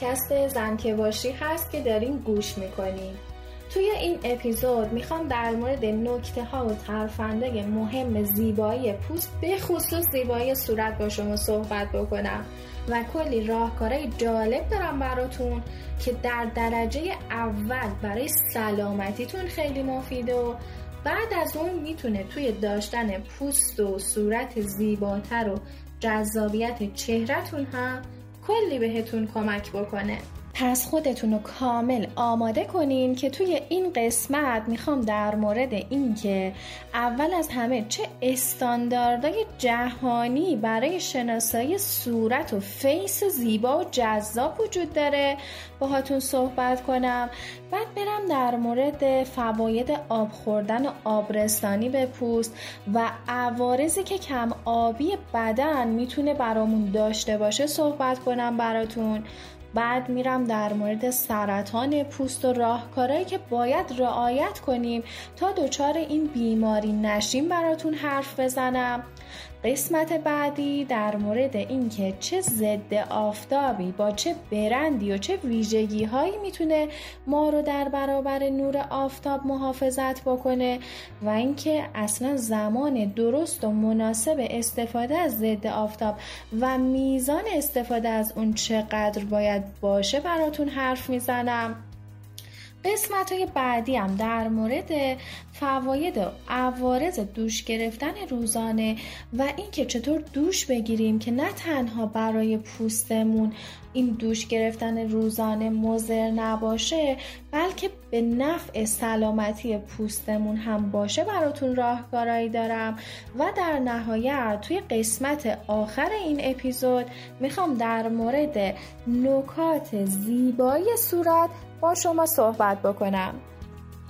پادکست زن که باشی هست که دارین گوش می‌کنین توی این اپیزود می‌خوام در مورد نکته ها و ترفنده مهم زیبایی پوست به خصوص زیبایی صورت با شما صحبت بکنم و کلی راهکارهای جالب دارم براتون که در درجه اول برای سلامتیتون خیلی مفیده و بعد از اون می‌تونه توی داشتن پوست و صورت زیباتر و جذابیت چهرهتون هم کلی بهتون کمک بکنه. پس خودتون رو کامل آماده کنین که توی این قسمت می‌خوام در مورد این که اول از همه چه استانداردهای جهانی برای شناسایی صورت و فیس زیبا و جذاب وجود داره. باهاتون صحبت کنم. بعد برم در مورد فواید آب خوردن و آبرستانی به پوست و عوارضی که کم آبی بدن می‌تونه برامون داشته باشه صحبت کنم براتون. بعد میرم در مورد سرطان پوست و راهکارهایی که باید رعایت کنیم تا دچار این بیماری نشیم براتون حرف بزنم. قسمت بعدی در مورد اینکه چه ضد آفتابی با چه برندی و چه ویژگی هایی می‌تونه ما رو در برابر نور آفتاب محافظت بکنه و اینکه اصلا زمان درست و مناسب استفاده از ضد آفتاب و میزان استفاده از اون چقدر باید باشه براتون حرف می‌زنم. قسمت های بعدی هم در مورد فواید و عوارض دوش گرفتن روزانه و اینکه چطور دوش بگیریم که نه تنها برای پوستمون این دوش گرفتن روزانه مضر نباشه بلکه به نفع سلامتی پوستمون هم باشه براتون راهکارایی دارم. و در نهایت توی قسمت آخر این اپیزود می‌خوام در مورد نکات زیبایی صورت با شما صحبت بکنم.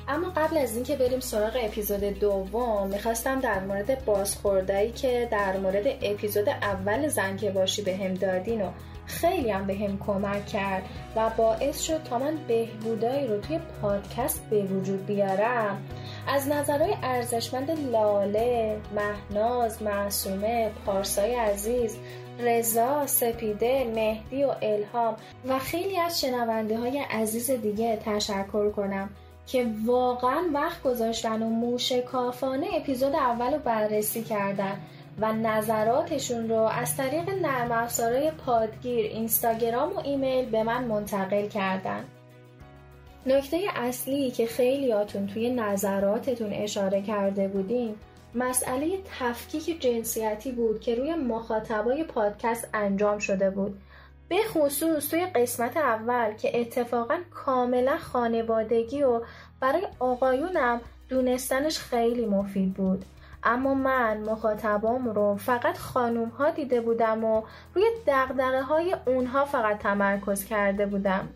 اما قبل از اینکه بریم سراغ اپیزود دوم می‌خواستم در مورد بازخوردهایی که در مورد اپیزود اول زن که باشی به هم دادین و خیلی هم به هم کمک کرد و باعث شد تا من بهبودایی رو توی پادکست به وجود بیارم. از نظرهای ارزشمند لاله، مهناز، معصومه، پارسای عزیز، رضا، سپیده، مهدی و الهام و خیلی از شنونده های عزیز دیگه تشکر کنم که واقعا وقت گذاشتن و موشکافانه اپیزود اول رو بررسی کردن و نظراتشون رو از طریق نرم افزارهای پادگیر، اینستاگرام و ایمیل به من منتقل کردن. نکته اصلی که خیلیاتون توی نظراتتون اشاره کرده بودین مسئله تفکیک جنسیتی بود که روی مخاطبای پادکست انجام شده بود. به خصوص توی قسمت اول که اتفاقا کاملا خانوادگی و برای آقایونم دونستنش خیلی مفید بود. اما من مخاطبام رو فقط خانوم ها دیده بودم و روی دقدقه های اونها فقط تمرکز کرده بودم.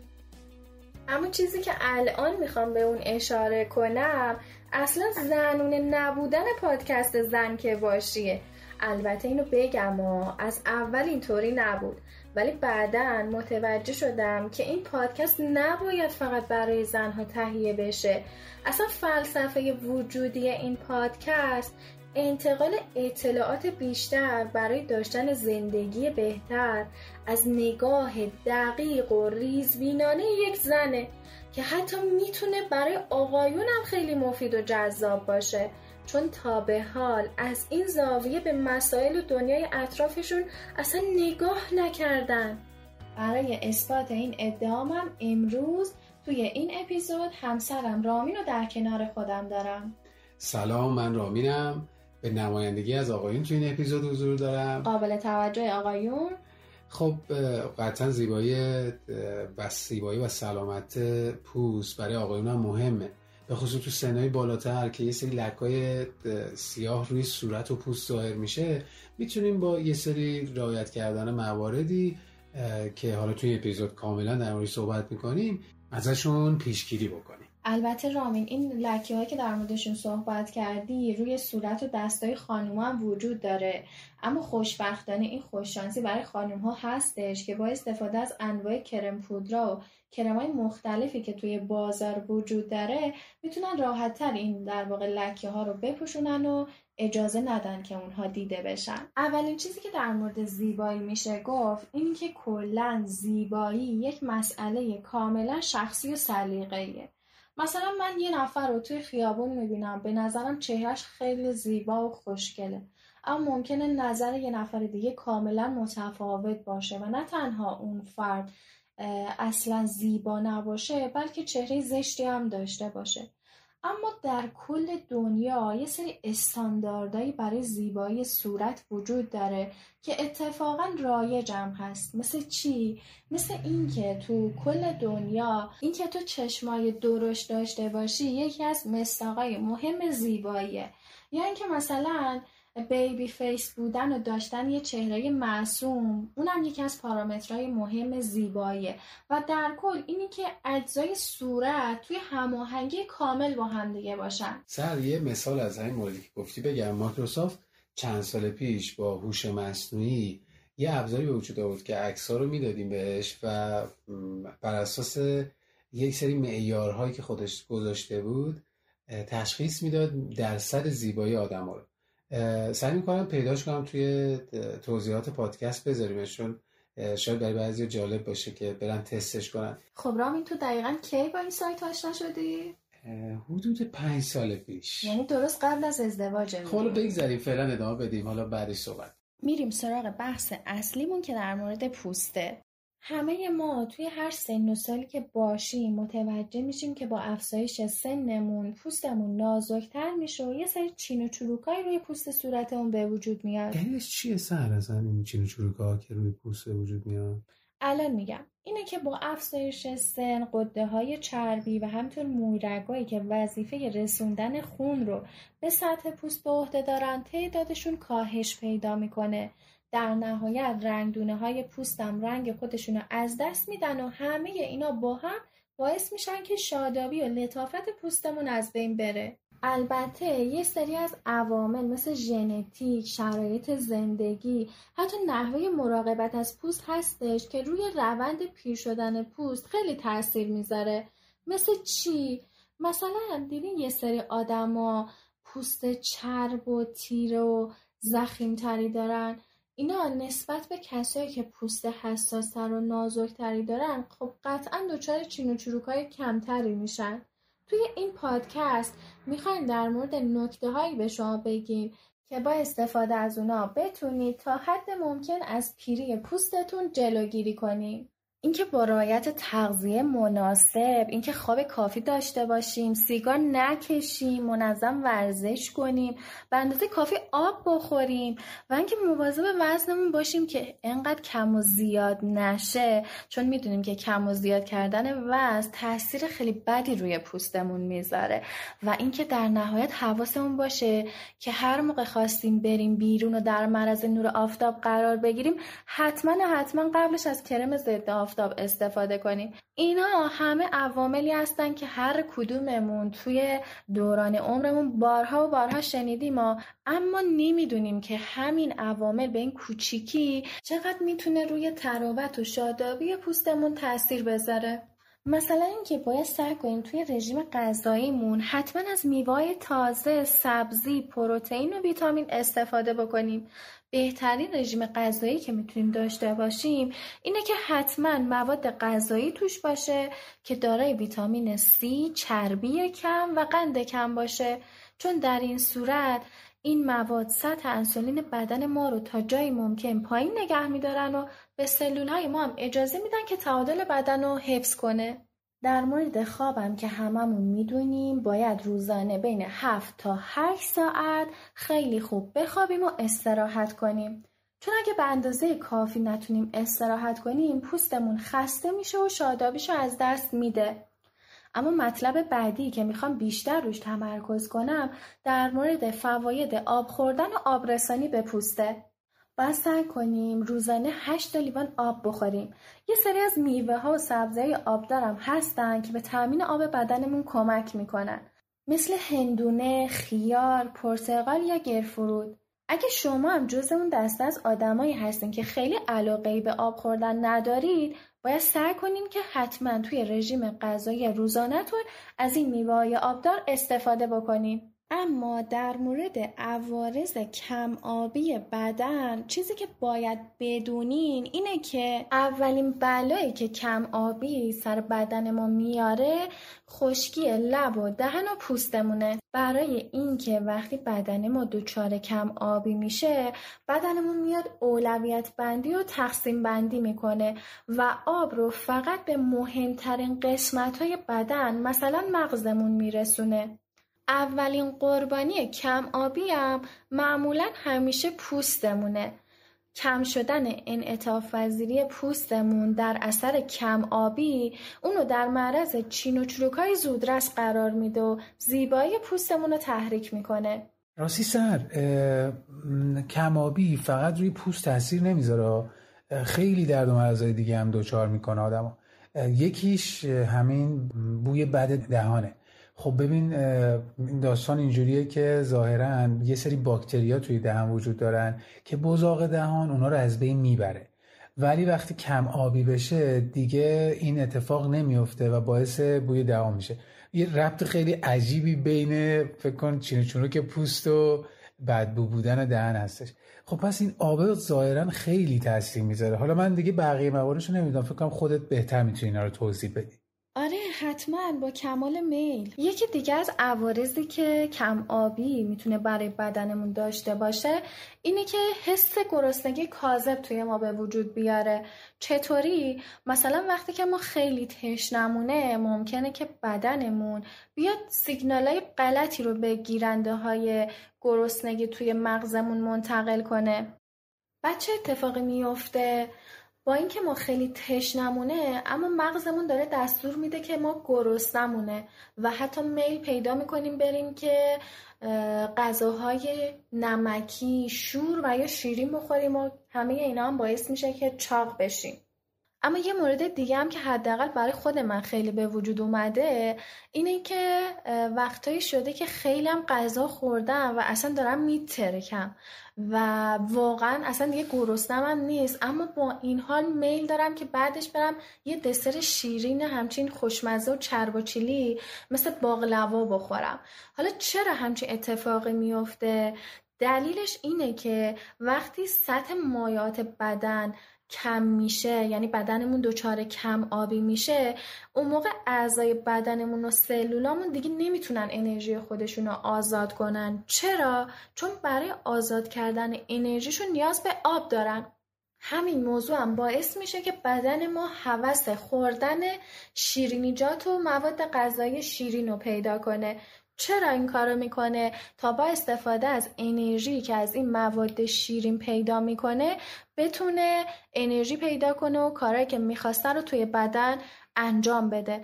اما چیزی که الان می‌خوام به اون اشاره کنم اصلا زنونه نبودن پادکست زن که باشیه. البته اینو بگم و از اول اینطوری نبود. ولی بعدا متوجه شدم که این پادکست نباید فقط برای زنها تهیه بشه. اصلا فلسفه وجودی این پادکست انتقال اطلاعات بیشتر برای داشتن زندگی بهتر از نگاه دقیق و ریزبینانه یک زنه. که حتی می‌تونه برای آقایون هم خیلی مفید و جذاب باشه. چون تا به حال از این زاویه به مسائل و دنیای اطرافشون اصلا نگاه نکردن. برای اثبات این ادعامم امروز توی این اپیزود همسرم رامین رو در کنار خودم دارم. سلام من رامینم. به نمایندگی از آقایون توی این اپیزود حضور دارم. قابل توجه آقایون خب قطعا زیبایی و زیبایی و سلامت پوست برای آقایون هم مهمه. به خصوص تو سنهای بالاتر که یه سری لکای سیاه روی صورت و پوست ظاهر میشه می‌تونیم با یه سری رعایت کردن مواردی که حالا توی اپیزود کاملا در صحبت می‌کنیم ازشون پیشگیری بکنیم. البته رامین این لکه هایی که در موردشون صحبت کردی روی صورت و دستای خانوم هم وجود داره. اما خوشبختانه این خوششانسی برای خانوم ها هستش که با استفاده از انواع کرم پودرا و کرم های مختلفی که توی بازار وجود داره می‌تونن راحت تر این در واقع لکه ها رو بپوشونن و اجازه ندن که اونها دیده بشن. اولین چیزی که در مورد زیبایی میشه گفت این که کلا زیبایی یک مسئله کاملا شخصی و سلیقه‌ایه. مثلا من یه نفر رو توی خیابون می‌بینم به نظرم چهرش خیلی زیبا و خوشگله. اما ممکنه نظر یه نفر دیگه کاملا متفاوت باشه و نه تنها اون فرد اصلا زیبا نباشه بلکه چهره زشتی هم داشته باشه. اما در کل دنیا یه سری استانداردهایی برای زیبایی صورت وجود داره که اتفاقا رایجم هست. مثل چی؟ مثل اینکه تو کل دنیا اینکه تو چشمای درشت داشته باشی یکی از مصداقای مهم زیباییه. یا اینکه مثلا baby face بودن و داشتن یه چهره معصوم. اونم یکی از پارامترهای مهم زیباییه. و در کل اینی که اجزای صورت توی هماهنگی کامل با هم دیگه باشن. سر یه مثال از همین موردی که گفتی بگم. مایکروسافت چند سال پیش با هوش مصنوعی یه ابزاری به وجود آورد که عکس‌ها رو می‌دادیم بهش و بر اساس یک سری معیارهایی که خودش گذاشته بود تشخیص می‌داد درصد زیبایی آدم رو. سعی می‌کنم پیداش کنم توی توضیحات پادکست بذاریمشون شاید برای بعضی جالب باشه که برن تستش کنن. خب رامین تو دقیقا کی با این سایت آشنا شدی؟ حدود پنج سال پیش. یعنی درست قبل از ازدواج خب بگذاریم فعلا ادامه بدیم حالا بعدش صحبت. میریم سراغ بحث اصلیمون که در مورد پوسته. همه ما توی هر سن و سالی که باشیم متوجه میشیم که با افزایش سنمون پوستمون نازکتر میشه و یه سری چین و چروکایی روی پوست صورتمون به وجود میاد. دلیلش چیه سر از این چین و چروکا که روی پوست به وجود میاد؟ الان میگم اینه که با افزایش سن قده های چربی و همینطور مویرگایی که وظیفه رسوندن خون رو به سطح پوست به عهده دارن تعدادشون کاهش پیدا می‌کنه. در نهایت رنگدونه های پوستم رنگ خودشون رو از دست میدن و همه اینا با هم باعث میشن که شادابی و لطافت پوستمون از بین بره البته یه سری از عوامل مثل ژنتیک، شرایط زندگی، حتی نحوه مراقبت از پوست هستش که روی روند پیر شدن پوست خیلی تاثیر می‌ذاره. مثل چی؟ مثلا دیدین یه سری آدما پوست چرب و تیره و زخیمتری دارن اینا نسبت به کسایی که پوست حساستر و نازکتری دارن خب قطعا دچار چین و چروکای کمتری میشن. توی این پادکست می‌خوایم در مورد نکته هایی به شما بگیم که با استفاده از اونا بتونید تا حد ممکن از پیری پوستتون جلوگیری کنیم اینکه با رعایت تغذیه مناسب اینکه خواب کافی داشته باشیم سیگار نکشیم منظم ورزش کنیم به اندازه کافی آب بخوریم و اینکه مواظب وزنمون باشیم که انقدر کم و زیاد نشه. چون می‌دونیم که کم و زیاد کردن وزن تاثیر خیلی بدی روی پوستمون می‌ذاره و اینکه در نهایت حواسمون باشه که هر موقع خواستیم بریم بیرون و در معرض نور آفتاب قرار بگیریم حتما حتما قبلش از کرم ضد آفتاب استفاده کنیم اینا همه عواملی هستن که هر کدوممون توی دوران عمرمون بارها و بارها شنیدیم ما اما نمی‌دونیم که همین عوامل به این کوچیکی چقدر می‌تونه روی تراوت و شادابی پوستمون تاثیر بذاره مثلا اینکه باید سعی کنیم توی رژیم غذاییمون حتما از میوه تازه، سبزی، پروتئین و ویتامین استفاده بکنیم. بهترین رژیم غذایی که می‌تونیم داشته باشیم اینه که حتما مواد غذایی توش باشه که دارای ویتامین C، چربی کم و قند کم باشه چون در این صورت این مواد سطح انسولین بدن ما رو تا جایی ممکن پایین نگه میدارن و به سلول های ما هم اجازه میدن که تعادل بدن رو حفظ کنه. در مورد خوابم که هممون می‌دونیم باید روزانه بین 7 تا 8 ساعت خیلی خوب بخوابیم و استراحت کنیم. چون اگه به اندازه کافی نتونیم استراحت کنیم پوستمون خسته میشه و شادابیشو از دست میده. اما مطلب بعدی که می‌خوام بیشتر روش تمرکز کنم در مورد فواید آب خوردن و آبرسانی به پوسته. باید سعی کنیم روزانه 8 لیوان آب بخوریم. یه سری از میوه ها و سبزی آبدارم هستن که به تامین آب بدنمون کمک می‌کنن. مثل هندونه، خیار، پرتقال یا گرفرود. اگه شما هم جز اون دسته از آدمایی هستین که خیلی علاقه به آب خوردن ندارید باید سعی کنین که حتما توی رژیم غذایی روزانهتون از این میوه آبدار استفاده بکنین اما در مورد عوارض کم آبی بدن چیزی که باید بدونین اینه که اولین بلایی که کم آبی سر بدن ما میاره خشکی لب و دهن و پوستمونه. برای اینکه وقتی بدن ما دچار کم آبی میشه بدنمون میاد اولویت بندی و تقسیم بندی می‌کنه و آب رو فقط به مهمترین قسمت های بدن مثلا مغزمون میرسونه. اولین قربانی کم آبی هم معمولا همیشه پوستمونه. کم شدن انعطاف وزیری پوستمون در اثر کم آبی اونو در معرض چین و چروکای زودرس قرار میده و زیبایی پوستمون رو تحریک می‌کنه. راستی سر کم آبی فقط روی پوست تاثیر نمی‌ذاره. خیلی درد و دیگه هم دوچار می‌کنه آدم یکیش همین بوی بد دهانه. خب ببین این داستان اینجوریه که ظاهرا یه سری باکتریا توی دهان وجود دارن که بزاق دهان اونا رو از بین می‌بره. ولی وقتی کم آبی بشه دیگه این اتفاق نمیفته و باعث بوی دهان میشه. یه ربط خیلی عجیبی بین فکر کن چینه که پوست و بدبو بودن دهن هستش. خب پس این آب ظاهرا خیلی تاثیر می‌ذاره. حالا من دیگه بقیه مواردشو نمی‌دونم. فکر کنم خودت بهتر می‌تونی اینا رو توضیح بدی. حتما با کمال میل. یکی دیگه از عوارضی که کم آبی می‌تونه برای بدنمون داشته باشه اینه که حس گرسنگی کاذب توی ما به وجود بیاره. چطوری؟ مثلا وقتی که ما خیلی تشنمونه ممکنه که بدنمون بیاد سیگنال های غلطی رو به گیرنده های گرسنگی توی مغزمون منتقل کنه. بچه اتفاقی میفته با اینکه ما خیلی تشنمونه اما مغزمون داره دستور میده که ما گرسنمونه و حتی میل پیدا می‌کنیم بریم که غذاهای نمکی شور و یا شیرین بخوریم و همه اینا هم باعث میشه که چاق بشیم. اما یه مورد دیگه هم که حداقل برای خود من خیلی به وجود اومده اینه که وقتایی شده که خیلی هم غذا خوردم و اصلا دارم میترکم و واقعا اصلا دیگه گرسنم هم نیست. اما با این حال میل دارم که بعدش برم یه دسر شیرین همچین خوشمزه و چرب و چیلی مثل باقلوا بخورم. حالا چرا همچین اتفاقی میفته؟ دلیلش اینه که وقتی سطح مایات بدن کم میشه یعنی بدنمون دچار کم آبی میشه اون موقع اعضای بدنمون و سلولامون دیگه نمی‌تونن انرژی خودشون رو آزاد کنن. چرا؟ چون برای آزاد کردن انرژیشون نیاز به آب دارن. همین موضوع هم باعث میشه که بدن ما حوث خوردن شیرینیجات و مواد غذایی شیرین رو پیدا کنه. چرا این کارو می‌کنه؟ تا با استفاده از انرژی که از این مواد شیرین پیدا می‌کنه بتونه انرژی پیدا کنه و کارهایی که می‌خواسته رو توی بدن انجام بده.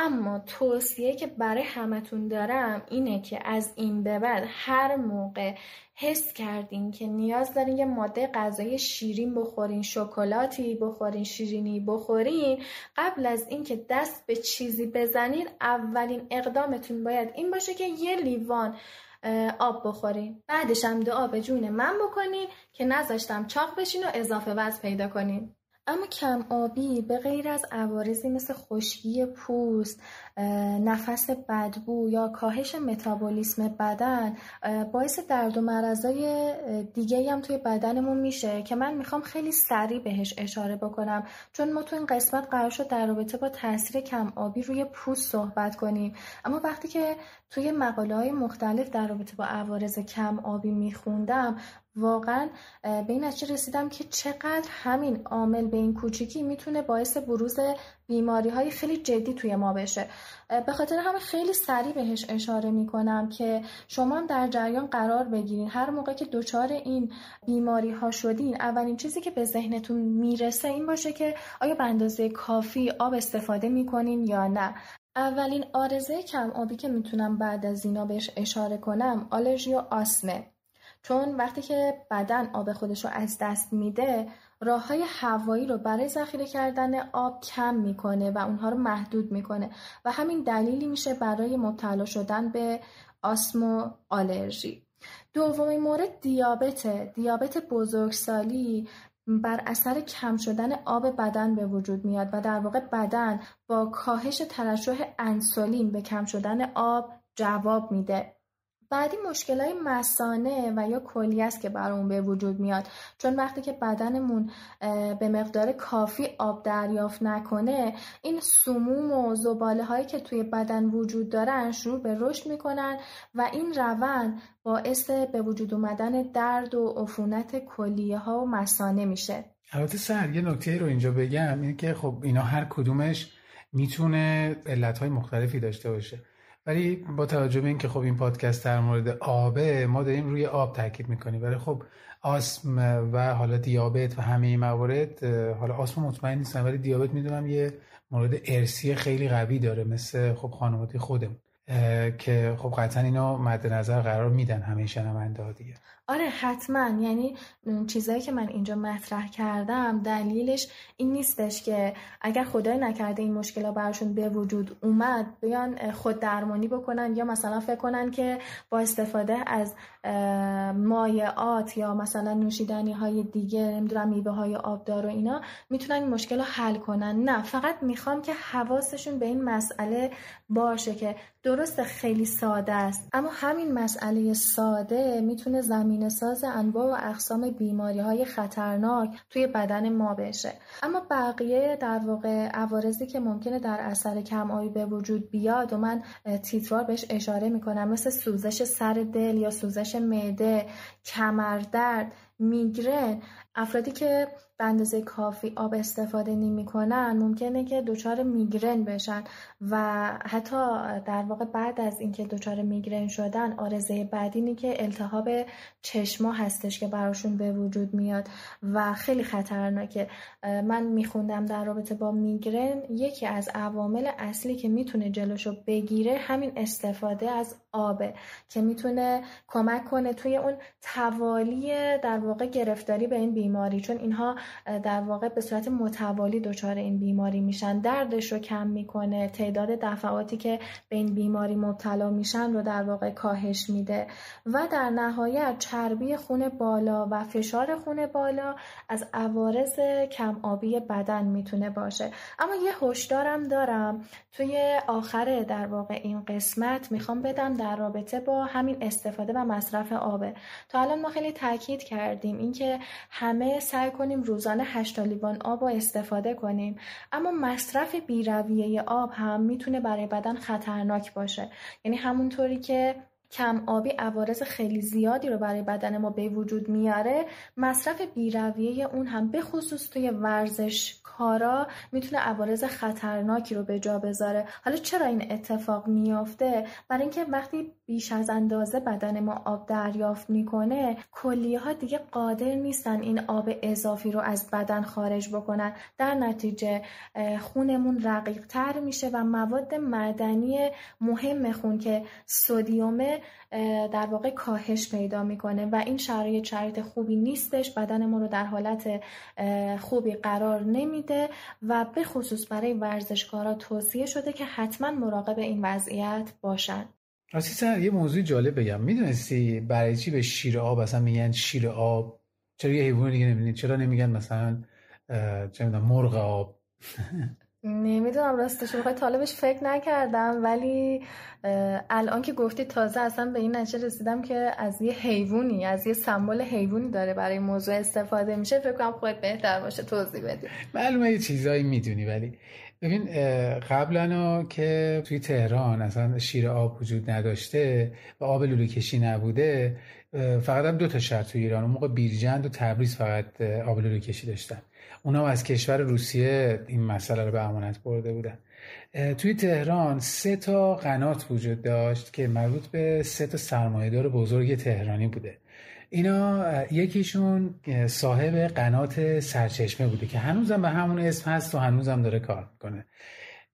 اما توصیه که برای همتون دارم اینه که از این به بعد هر موقع حس کردین که نیاز دارین یه ماده غذایی شیرین بخورین شکلاتی بخورین شیرینی بخورین قبل از اینکه دست به چیزی بزنین اولین اقدامتون باید این باشه که یه لیوان آب بخورین. بعدش هم دعا به جون من بکنین که نذاشتم چاق بشین و اضافه وزن پیدا کنین. اما کم آبی به غیر از عوارضی مثل خشکی پوست، نفس بدبو یا کاهش متابولیسم بدن باعث درد و مرضای دیگه هم توی بدنمون میشه که من می‌خوام خیلی سریع بهش اشاره بکنم. چون ما تو این قسمت قرار شد در رابطه با تاثیر کم آبی روی پوست صحبت کنیم. اما وقتی که توی مقاله های مختلف در رابطه با عوارض کم آبی میخوندم واقعا به این نتیجه رسیدم که چقدر همین عامل به این کوچیکی می‌تونه باعث بروز بیماری های خیلی جدی توی ما بشه. به خاطر همه خیلی سریع بهش اشاره می‌کنم که شما هم در جریان قرار بگیرین. هر موقع که دچار این بیماری ها شدین اولین چیزی که به ذهنتون می‌رسه این باشه که آیا به اندازه کافی آب استفاده می‌کنین یا نه. اولین آرزه کم آبی که می‌تونم بعد از اینا بهش اشاره کنم آلرژی و آسمه. چون وقتی که بدن آب خودش رو از دست میده راه های هوایی رو برای ذخیره کردن آب کم می‌کنه و اونها رو محدود می‌کنه و همین دلیلی میشه برای مبتلا شدن به آسم آلرژی. دومین مورد دیابت دیابت بزرگسالی بر اثر کم شدن آب بدن به وجود میاد و در واقع بدن با کاهش ترشح انسولین به کم شدن آب جواب میده. بعدی مشکل های مسانه و یا کلی است که برامون به وجود میاد. چون وقتی که بدنمون به مقدار کافی آب دریافت نکنه این سموم و زباله هایی که توی بدن وجود دارن شروع به رشد می‌کنن و این روند باعث به وجود اومدن درد و عفونت کلیه ها و مسانه میشه. البته سر یه نکته رو اینجا بگم اینه که خب اینا هر کدومش می‌تونه علت های مختلفی داشته باشه. ولی با توجه به اینکه خب این پادکست در مورد آبه ما داریم روی آب تاکید می‌کنیم. ولی خب آسم و حالا دیابت و همه موارد حالا آسم مطمئن نیستم ولی دیابت می‌دونم یه مورد ارسی خیلی قوی داره مثل خب خانواده خودم که خب قطعا اینو مد نظر قرار میدن همه شنونده ها دیگه. آره حتما. یعنی چیزایی که من اینجا مطرح کردم دلیلش این نیستش که اگر خدای نکرده این مشکل براشون به وجود اومد بیان خود درمانی بکنن یا مثلا فکر کنن که با استفاده از مایعات یا مثلا نوشیدنی های دیگه نمی‌دونم میوه های آبدار و اینا می‌تونن این مشکل رو حل کنن. نه فقط می‌خوام که حواسشون به این مسئله باشه که درست خیلی ساده است. اما همین مسئله ساده می‌تونه زمین ساز انواع و اقسام بیماری های خطرناک توی بدن ما بشه. اما بقیه در واقع عوارضی که ممکنه در اثر کم آبی به وجود بیاد و من تیتروار بهش اشاره می‌کنم مثل سوزش سر دل یا سوزش معده کمردرد میگرن افرادی که به اندازه کافی آب استفاده نمی کنن ممکنه که دچار میگرن بشن و حتی در واقع بعد از اینکه دچار میگرن شدن آرزه بعدی که التهاب چشما هستش که براشون به وجود میاد و خیلی خطرناکه. من میخوندم در رابطه با میگرن یکی از عوامل اصلی که می‌تونه جلوشو بگیره همین استفاده از آبه که می‌تونه کمک کنه توی اون توالی در واقع گرفتاری به این بیماری. چون اینها در واقع به صورت متوالی دچار این بیماری میشن. دردش رو کم می‌کنه. تعداد دفعاتی که به این بیماری مبتلا میشن رو در واقع کاهش میده. و در نهایت چربی خون بالا و فشار خون بالا از عوارض کم آبی بدن می‌تونه باشه. اما یه هشدارم دارم. توی آخر در واقع این قسمت می‌خوام بدم در رابطه با همین استفاده و مصرف آبه تا الان ما خیلی تاکید کردیم اینکه همه سعی کنیم روزانه 8 لیوان آب رو استفاده کنیم. اما مصرف بیرویه آب هم می‌تونه برای بدن خطرناک باشه. یعنی همونطوری که کم آبی عوارض خیلی زیادی رو برای بدن ما به وجود میاره. مصرف بیرویه اون هم به خصوص توی ورزش کارا می‌تونه عوارض خطرناکی رو به جا بذاره. حالا چرا این اتفاق میافته؟ برای اینکه وقتی بیش از اندازه بدن ما آب دریافت می‌کنه کلیه ها دیگه قادر نیستن این آب اضافی رو از بدن خارج بکنن. در نتیجه خونمون رقیق تر میشه و مواد معدنی مهم خون که در واقع کاهش پیدا می‌کنه و این شرایط شرایط خوبی نیستش. بدن ما رو در حالت خوبی قرار نمیده و به خصوص برای ورزشکارا توصیه شده که حتما مراقب این وضعیت باشن. سر یه موضوع جالب بگم. می‌دونستی برای چی به شیر آب اصلا میگن شیر آب؟ چرا یه حیوان دیگه نمی‌دونید چرا نمیگن مثلا چه مرغ آب؟ نمی‌دونم راستش بخوای طالبش فکر نکردم ولی الان که گفتی تازه اصلا به این نتیجه رسیدم که از یه حیوانی از یه سمبل حیوانی داره برای موضوع استفاده میشه. فکر کنم خودت بهتر باشه توضیح بدی. معلومه یه چیزایی می‌دونی ولی ببین قبلا که توی تهران اصلا شیر آب وجود نداشته و آب لوله کشی نبوده فقط هم دو تا شهر توی ایران اون موقع بیرجند و تبریز فقط آب لوله کشی داشتن. اونا از کشور روسیه این مسئله رو به امانت برده بودن. توی تهران سه تا قنات وجود داشت که مربوط به سه تا سرمایهدار بزرگ تهرانی بوده. اینا یکیشون صاحب قنات سرچشمه بوده که هنوزم به همون اسم هست و هنوزم داره کار می‌کنه.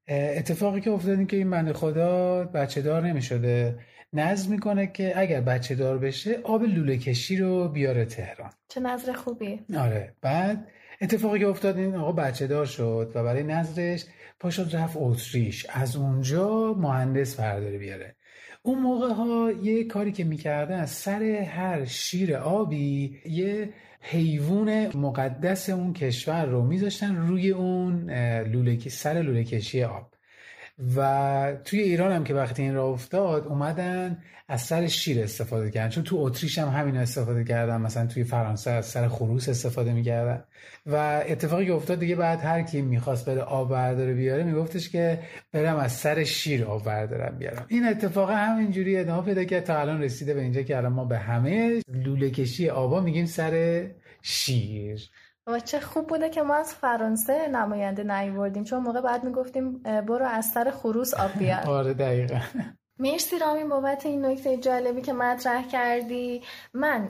اتفاقی که افتاد این که این بنده خدا بچه دار نمی شده نظر می‌کنه که اگر بچه دار بشه آب لوله کشی رو بیاره تهران. چه نظر خوبی آره بعد اتفاقی که افتاد این آقا بچه دار شد و برای نظرش پاشد رفت اتریش. از اونجا مهندس برداره بیاره. اون موقع ها یه کاری که می‌کردن سر هر شیر آبی یه حیوان مقدس اون کشور رو میذاشتن روی اون لوله سر لوله کشی آب. و توی ایران هم که وقتی این را افتاد اومدن از سر شیر استفاده کردن. چون تو اتریش هم همین استفاده کردن. مثلا توی فرانسه از سر خروس استفاده می‌کردن. و اتفاقی که افتاد دیگه بعد هر کی می‌خواست بره آب برداره بیاره میگفتش که برم از سر شیر آب بردارم بیارم. این اتفاق همینجوری ادامه پیدا کرد. تا الان رسیده به اینجا که الان ما به همه لوله کشی آبا میگیم سر شیر. و چه خوب بوده که ما از فرانسه نماینده نیوردیم چون موقع بعد می‌گفتیم برو از سر خروس آب بیار. آره دقیقا. مرسی رامین بابت این نکته جالبی که مطرح کردی. من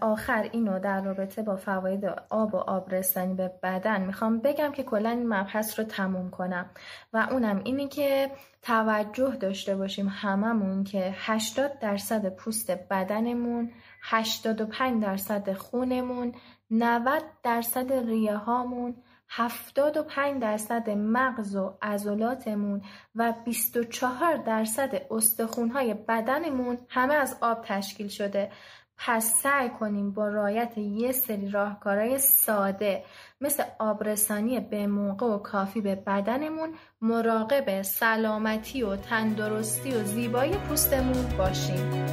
آخر اینو در رابطه با فواید آب و آب رسانی به بدن می‌خوام بگم که کلا این مبحث رو تموم کنم. و اونم اینی که توجه داشته باشیم هممون که 80 درصد پوست بدنمون 85 درصد خونمون 90 درصد ریه هامون 75 درصد مغز و عضلاتمون و 24 درصد استخونهای بدنمون همه از آب تشکیل شده. پس سعی کنیم با رایت یه سری راهکارهای ساده مثل آبرسانی به موقع و کافی به بدنمون مراقب سلامتی و تندرستی و زیبایی پوستمون باشیم.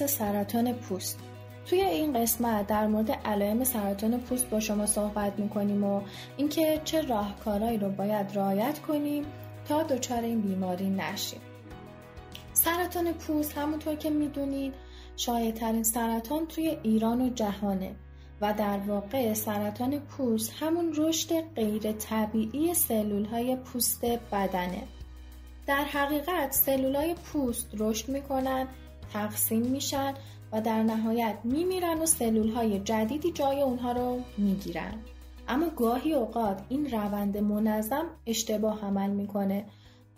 بحث سرطان پوست. توی این قسمت در مورد علائم سرطان پوست با شما صحبت می‌کنیم و اینکه چه راهکارهایی رو باید رعایت کنیم تا دچار این بیماری نشیم. سرطان پوست همونطور که می‌دونید شایعترین سرطان توی ایران و جهانه و در واقع سرطان پوست همون رشد غیر طبیعی سلول های پوست بدنه. در حقیقت سلول های پوست رشد می‌کنن تقسیم میشن و در نهایت میمیرن و سلول های جدیدی جای اونها رو می‌گیرن. اما گاهی اوقات این روند منظم اشتباه عمل می‌کنه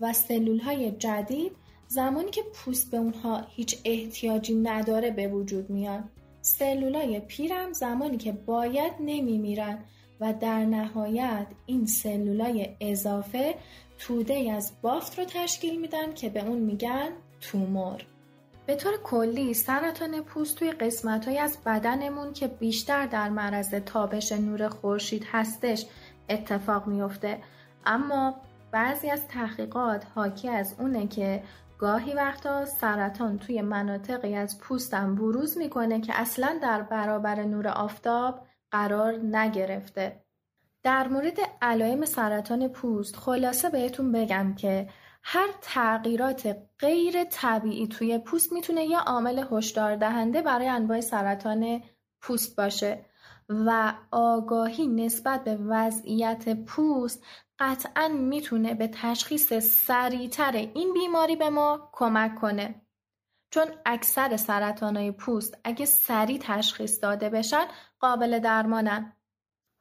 و سلول های جدید زمانی که پوست به اونها هیچ احتیاجی نداره به وجود میان. سلولای پیرم زمانی که باید نمیمیرن و در نهایت این سلولای اضافه توده از بافت رو تشکیل میدن که به اون میگن تومور. به طور کلی سرطان پوست توی قسمت های از بدنمون که بیشتر در معرض تابش نور خورشید هستش اتفاق میفته اما بعضی از تحقیقات حاکی از اونه که گاهی وقتا سرطان توی مناطقی از پوستم بروز می‌کنه که اصلا در برابر نور آفتاب قرار نگرفته. در مورد علائم سرطان پوست خلاصه بهتون بگم که هر تغییرات غیر طبیعی توی پوست می‌تونه یه عامل هشدار دهنده برای انواع سرطان پوست باشه و آگاهی نسبت به وضعیت پوست قطعا می‌تونه به تشخیص سریعتر این بیماری به ما کمک کنه. چون اکثر سرطانهای پوست اگه سریع تشخیص داده بشن قابل درمانن.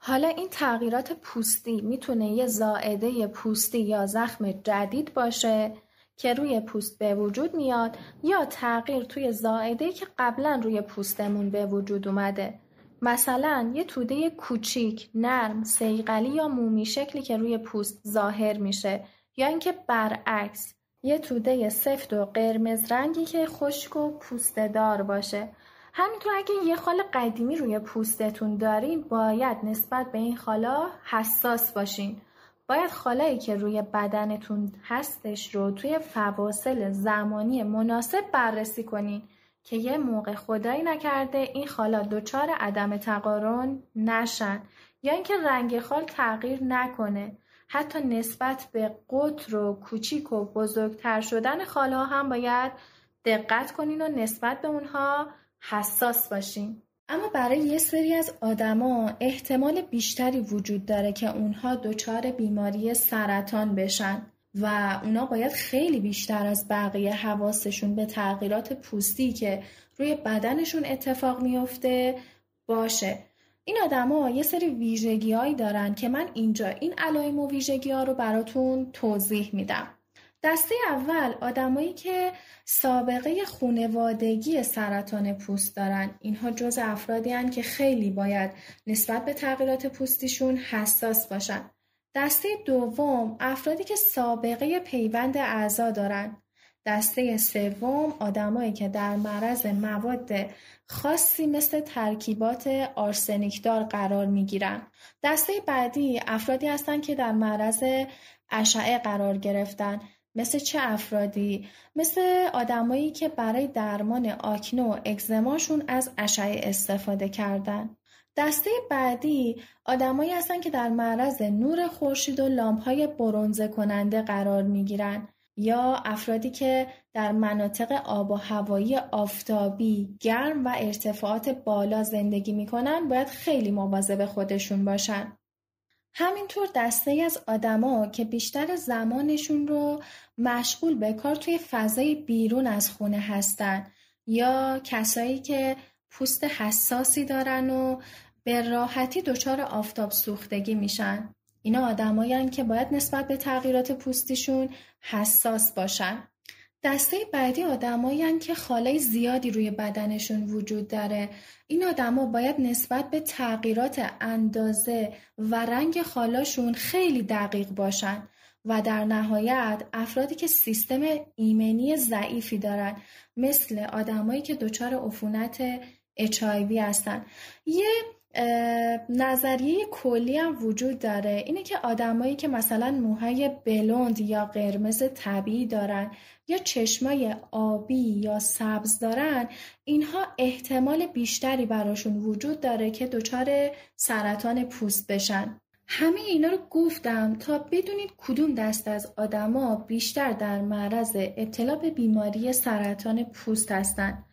حالا این تغییرات پوستی می‌تونه یه زائده پوستی یا زخم جدید باشه که روی پوست به وجود میاد یا تغییر توی زائده که قبلا روی پوستمون به وجود اومده. مثلا یه توده کوچیک، نرم، سیقلی یا مومی شکلی که روی پوست ظاهر میشه یا اینکه برعکس یه توده سفت و قرمز رنگی که خشک و پوسته دار باشه. همینطور اگه یه خال قدیمی روی پوستتون دارین باید نسبت به این خالا حساس باشین. باید خالایی که روی بدنتون هستش رو توی فواصل زمانی مناسب بررسی کنین که یه موقع خدایی نکرده این خالا دچار عدم تقارن نشن یا اینکه رنگ خال تغییر نکنه. حتی نسبت به قطر و کوچیک و بزرگتر شدن خالا هم باید دقت کنین و نسبت به اونها حساس باشین اما برای یه سری از آدما احتمال بیشتری وجود داره که اونها دچار بیماری سرطان بشن و اونا باید خیلی بیشتر از بقیه حواسشون به تغییرات پوستی که روی بدنشون اتفاق میفته باشه. این آدما یه سری ویژگیهایی دارن که من اینجا این علائم و ویژگی ها رو براتون توضیح میدم. دسته اول آدمایی که سابقه خونوادگی سرطان پوست دارن. اینها جز افرادی هن که خیلی باید نسبت به تغییرات پوستیشون حساس باشن. دسته دوم افرادی که سابقه پیوند اعضا دارن. دسته سوم آدمایی که در معرض مواد خاصی مثل ترکیبات آرسنیکدار قرار می گیرن. دسته بعدی افرادی هستند که در معرض اشعه قرار گرفتن. مثل چه افرادی؟ مثل آدمایی که برای درمان آکنه و اگزماشون از اشعه استفاده کردن. دسته بعدی آدمایی هستن که در معرض نور خورشید و لامپهای برونزه کننده قرار می گیرن. یا افرادی که در مناطق آب و هوایی آفتابی گرم و ارتفاعات بالا زندگی می‌کنن باید خیلی مواظب خودشون باشن. همینطور دسته از آدما که بیشتر زمانشون رو مشغول به کار توی فضای بیرون از خونه هستن یا کسایی که پوست حساسی دارن و به راحتی دچار آفتاب سوختگی میشن اینا آدمایی که باید نسبت به تغییرات پوستیشون حساس باشن. دسته بعدی آدمایی که خالای زیادی روی بدنشون وجود داره. این آدما باید نسبت به تغییرات اندازه و رنگ خالاشون خیلی دقیق باشن. و در نهایت افرادی که سیستم ایمنی ضعیفی دارن مثل آدمایی که دچار عفونت HIV هستن یه نظریه کلی هم وجود داره. اینه که آدمایی که مثلا موهای بلوند یا قرمز طبیعی دارن یا چشمای آبی یا سبز دارن اینها احتمال بیشتری براشون وجود داره که دچار سرطان پوست بشن. همه اینا رو گفتم تا بدونید کدوم دست از آدما بیشتر در معرض ابتلا به بیماری سرطان پوست هستند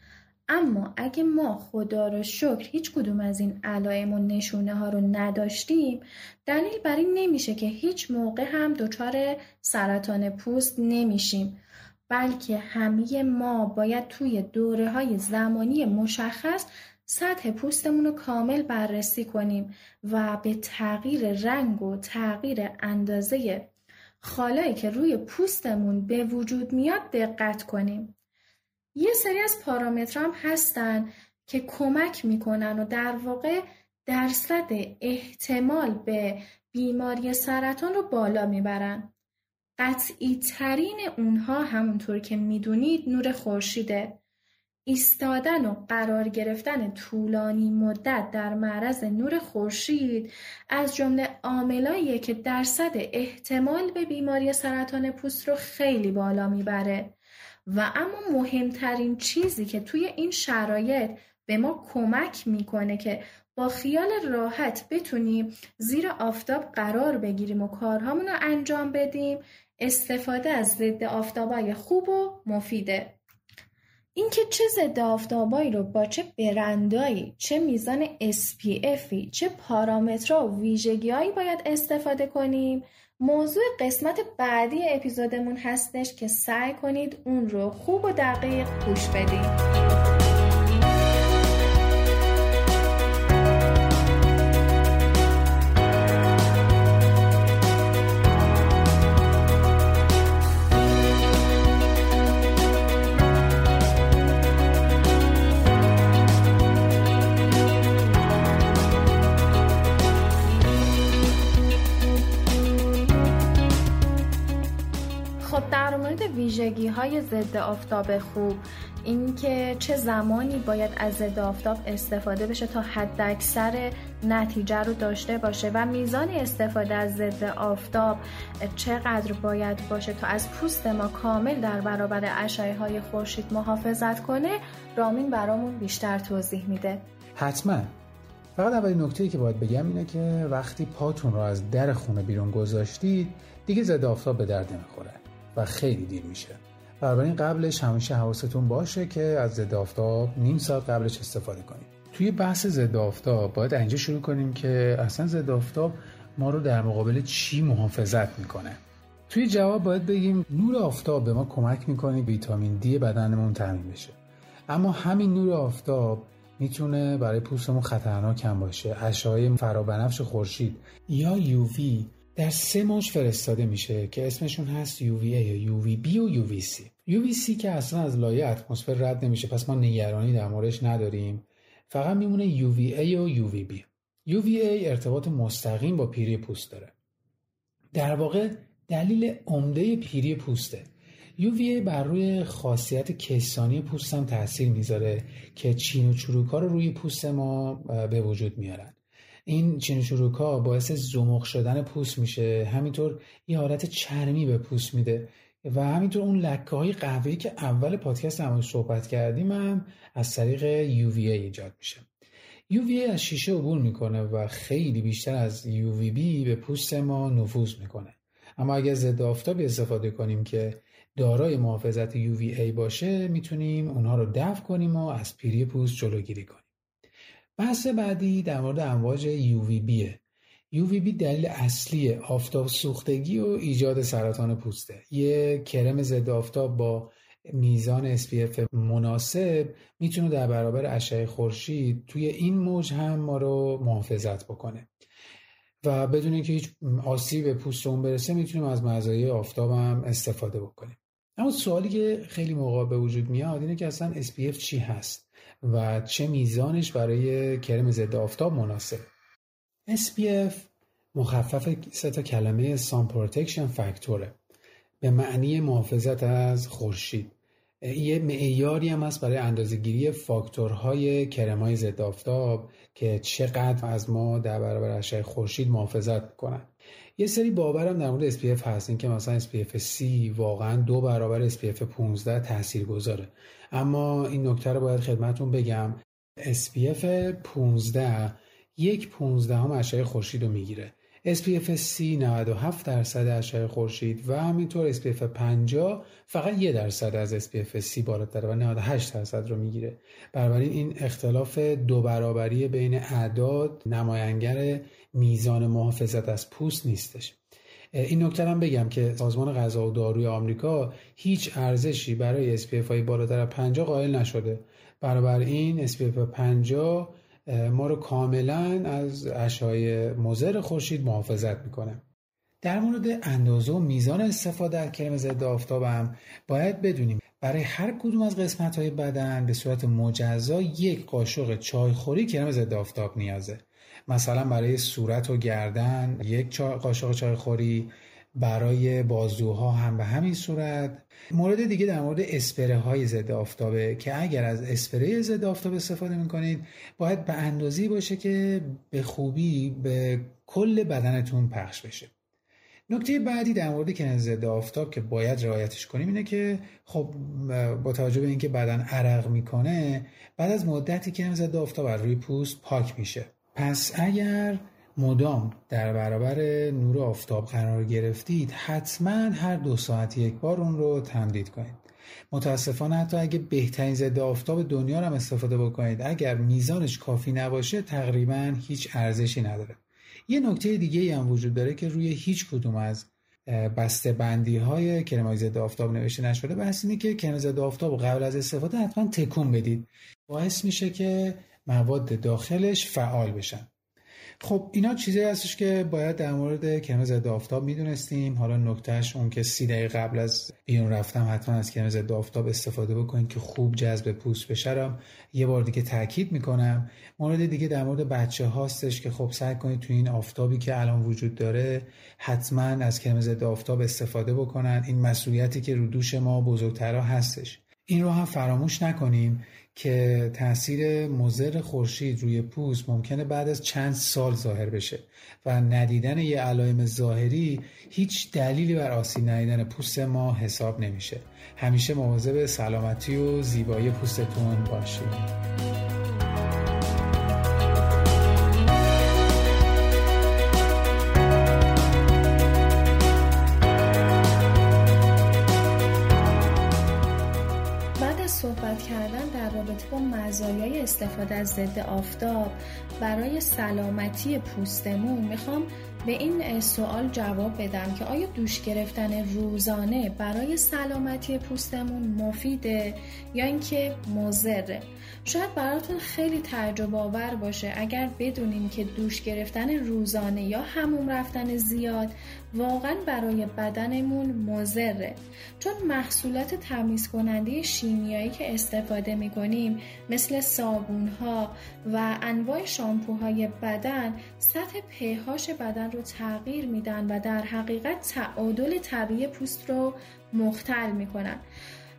اما اگه ما خدا رو شکر هیچ کدوم از این علائم و نشونه ها رو نداشتیم دلیل بر این نمیشه که هیچ موقع هم دچار سرطان پوست نمیشیم بلکه همه ما باید توی دوره های زمانی مشخص سطح پوستمون رو کامل بررسی کنیم و به تغییر رنگ و تغییر اندازه خالایی که روی پوستمون به وجود میاد دقت کنیم. یه سری از پارامترام هستن که کمک می‌کنن و در واقع درصد احتمال به بیماری سرطان رو بالا می‌برن. قطعی ترین اونها همونطور که می‌دونید نور خورشیده. ایستادن و قرار گرفتن طولانی مدت در معرض نور خورشید از جمله عاملاییه که درصد احتمال به بیماری سرطان پوست رو خیلی بالا می‌بره. و اما مهمترین چیزی که توی این شرایط به ما کمک می‌کنه که با خیال راحت بتونیم زیر آفتاب قرار بگیریم و کارهامون رو انجام بدیم استفاده از ضد آفتابای خوب و مفیده. اینکه چه ضد آفتابایی رو با چه برندایی چه میزان SPFی چه پارامترها و ویژگیهایی باید استفاده کنیم موضوع قسمت بعدی اپیزودمون هستش که سعی کنید اون رو خوب و دقیق گوش بدید. ضد آفتاب خوب. اینکه چه زمانی باید از ضد آفتاب استفاده بشه تا حد اکثر نتیجه رو داشته باشه و میزان استفاده از ضد آفتاب چقدر باید باشه تا از پوست ما کامل در برابر اشعه های خورشید محافظت کنه رامین برامون بیشتر توضیح میده. حتما. فقط اولین نکته که باید بگم اینه که وقتی پاتون رو از در خونه بیرون گذاشتید دیگه ضد آفتاب به درد نمی‌خوره و خیلی دیر میشه. بنابراین قبلش همیشه حواستون باشه که از ضد آفتاب نیم ساعت قبلش استفاده کنید. توی بحث ضد آفتاب باید اینجا شروع کنیم که اصلا ضد آفتاب ما رو در مقابل چی محافظت می‌کنه؟ توی جواب باید بگیم نور آفتاب به ما کمک می‌کنه ویتامین دی بدنمون تامین بشه. اما همین نور آفتاب می‌تونه برای پوستمون خطرناک هم باشه. اشعه فرابنفش خورشید یا UV در سه موج فرستاده میشه که اسمشون هست UVA UVB و UVC UVC که اصلا از لایه اتمسفر رد نمیشه. پس ما نگرانی در موردش نداریم. فقط میمونه UVA و UVB UVA ارتباط مستقیم با پیری پوست داره. در واقع دلیل عمده پیری پوسته. UVA بر روی خاصیت کیسانی پوست هم تاثیر می‌ذاره که چین و چروک رو روی پوست ما به وجود میارن. این چین ها باعث زمخ شدن پوست میشه. همینطور یه حالت چرمی به پوست میده. و همینطور اون لکه های قهوه‌ای که اول پادکست هم صحبت کردیم هم از طریق UVA ایجاد میشه. UVA از شیشه عبور می‌کنه و خیلی بیشتر از UVB به پوست ما نفوذ می‌کنه. اما اگر ضد آفتابی استفاده کنیم که دارای محافظت UVA باشه می‌تونیم اونها رو دفع کنیم و از پیری پوست جلوگیری کنیم. بحث بعدی در مورد امواج UVB UVB دلیل اصلی آفتاب سوختگی و ایجاد سرطان پوسته. یه کرم ضد آفتاب با میزان SPF مناسب می‌تونه در برابر اشعه خورشید توی این موج هم ما رو محافظت بکنه. و بدون اینکه هیچ آسیب به پوستمون برسه می‌تونیم از مزایای آفتاب هم استفاده بکنیم. اما سوالی که خیلی موقع به وجود میاد اینه که اصلا SPF چی هست؟ و چه میزانش برای کرم ضد آفتاب مناسب. SPF مخفف سه تا کلمه Sun Protection Factor به معنی محافظت از خورشید. یه معیاری هم هست برای اندازهگیری فاکتورهای کرمای ضد آفتاب که چقدر از ما در برابر اشعه خورشید محافظت کنن. یه سری باورم در مورد SPF هست این که مثلا SPF C واقعا دو برابر SPF 15 تاثیر گذاره اما این نکته رو باید خدمتون بگم SPF 15 یک 15 هم اشعه خورشید رو می‌گیره. SPF C 97 درصد اشعه خورشید و همینطور SPF 50 فقط یه درصد از SPF C بالاتر و 98 درصد رو می‌گیره. بنابراین این اختلاف دو برابری بین اعداد نماینگر میزان محافظت از پوست نیستش. این نکته هم بگم که سازمان غذا و داروی آمریکا هیچ ارزشی برای SPF های بالاتر 50 قائل نشده. برابر این SPF 50 ما رو کاملا از اشعای مضر خورشید محافظت می‌کنه. در مورد اندازه و میزان استفاده از کرم ضد آفتاب هم باید بدونیم. برای هر کدوم از قسمت های بدن به صورت مجزا یک قاشق چایخوری کرم ضد آفتاب نیازه. مثلا برای صورت و گردن یک قاشق چایخوری برای بازوها هم به همین صورت. مورد دیگه در مورد اسپره های ضد آفتابه که اگر از اسپره ضد آفتاب استفاده می‌کنید باید به اندازی باشه که به خوبی به کل بدنتون پخش بشه. نکته بعدی در مورد کنز ضد آفتاب که باید رعایتش کنیم اینه که خب با توجه به اینکه بدن عرق می‌کنه بعد از مدتی که ضد آفتاب بر روی پوست پاک میشه. پس اگر مدام در برابر نور آفتاب قرار گرفتید حتما هر دو ساعت یک بار اون رو تمدید کنید. متاسفانه حتی اگه بهترین ضد آفتاب دنیا رو هم استفاده بکنید اگر میزانش کافی نباشه تقریبا هیچ ارزشی نداره. یه نکته دیگه هم وجود داره که روی هیچ کدوم از بسته بندی های کرمای ضد آفتاب نوشته نشده بحث اینه که کرم ضد آفتاب قبل از استفاده حتما تکون بدید. باعث میشه که مواد داخلش فعال بشن. خب اینا چیزی هستش که باید در مورد کرم ضد آفتاب می‌دونستیم. حالا نکتهش اون که سی دقیقه قبل از بیرون رفتم حتما از کرم ضد آفتاب استفاده بکنید که خوب جذب پوست بشه یه بار دیگه تاکید می‌کنم. مورد دیگه در مورد بچه هاستش که خب سعی کنید تو این آفتابی که الان وجود داره حتما از کرم ضد آفتاب استفاده بکنن. این مسئولیتی که رو دوش ما بزرگترها هستش. این رو هم فراموش نکنیم که تاثیر مضر خورشید روی پوست ممکنه بعد از چند سال ظاهر بشه و ندیدن یه علائم ظاهری هیچ دلیلی بر آسیب ندیدن پوست ما حساب نمیشه. همیشه مواظب سلامتی و زیبایی پوستتون باشید. رابطه با مزایای استفاده از ضد آفتاب برای سلامتی پوستمون می‌خوام به این سوال جواب بدم که آیا دوش گرفتن روزانه برای سلامتی پوستمون مفیده یا اینکه مضره؟ شاید براتون خیلی تعجب آور باشه اگر بدونیم که دوش گرفتن روزانه یا هموم رفتن زیاد واقعا برای بدنمون مضره. چون محصولات تمیز کننده شیمیایی که استفاده می کنیم مثل صابون ها و انواع شامپوهای بدن سطح پهاش بدن رو تغییر میدن و در حقیقت تعادل طبیعی پوست رو مختل می‌کنن.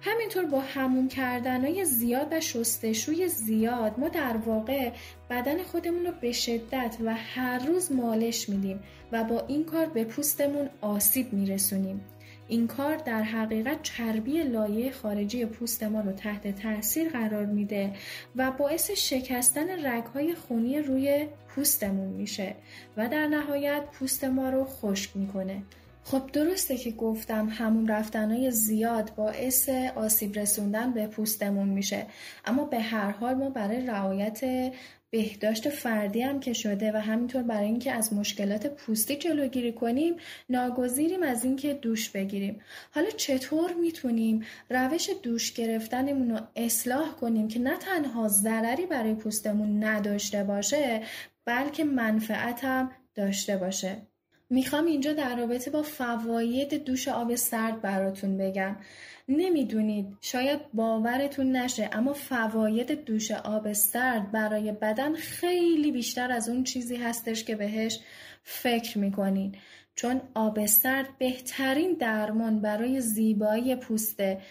همینطور با همون کردن های زیاد و شستشوی زیاد ما در واقع بدن خودمون رو به شدت و هر روز مالش میدیم و با این کار به پوستمون آسیب میرسونیم. این کار در حقیقت چربی لایه خارجی پوست ما رو تحت تاثیر قرار میده و باعث شکستن رگهای خونی روی پوستمون میشه و در نهایت پوست ما رو خشک می‌کنه. خب درسته که گفتم همون رفتنهای زیاد باعث آسیب رسوندن به پوستمون میشه. اما به هر حال ما برای رعایت بهداشت فردی هم که شده و همینطور برای اینکه از مشکلات پوستی جلوگیری کنیم ناگزیریم از اینکه دوش بگیریم. حالا چطور می‌تونیم روش دوش گرفتنمون رو اصلاح کنیم که نه تنها ضرری برای پوستمون نداشته باشه بلکه منفعت هم داشته باشه؟ می‌خوام اینجا در رابطه با فواید دوش آب سرد براتون بگم. نمی‌دونید شاید باورتون نشه اما فواید دوش آب سرد برای بدن خیلی بیشتر از اون چیزی هستش که بهش فکر می‌کنین. چون آب سرد بهترین درمان برای زیبایی پوسته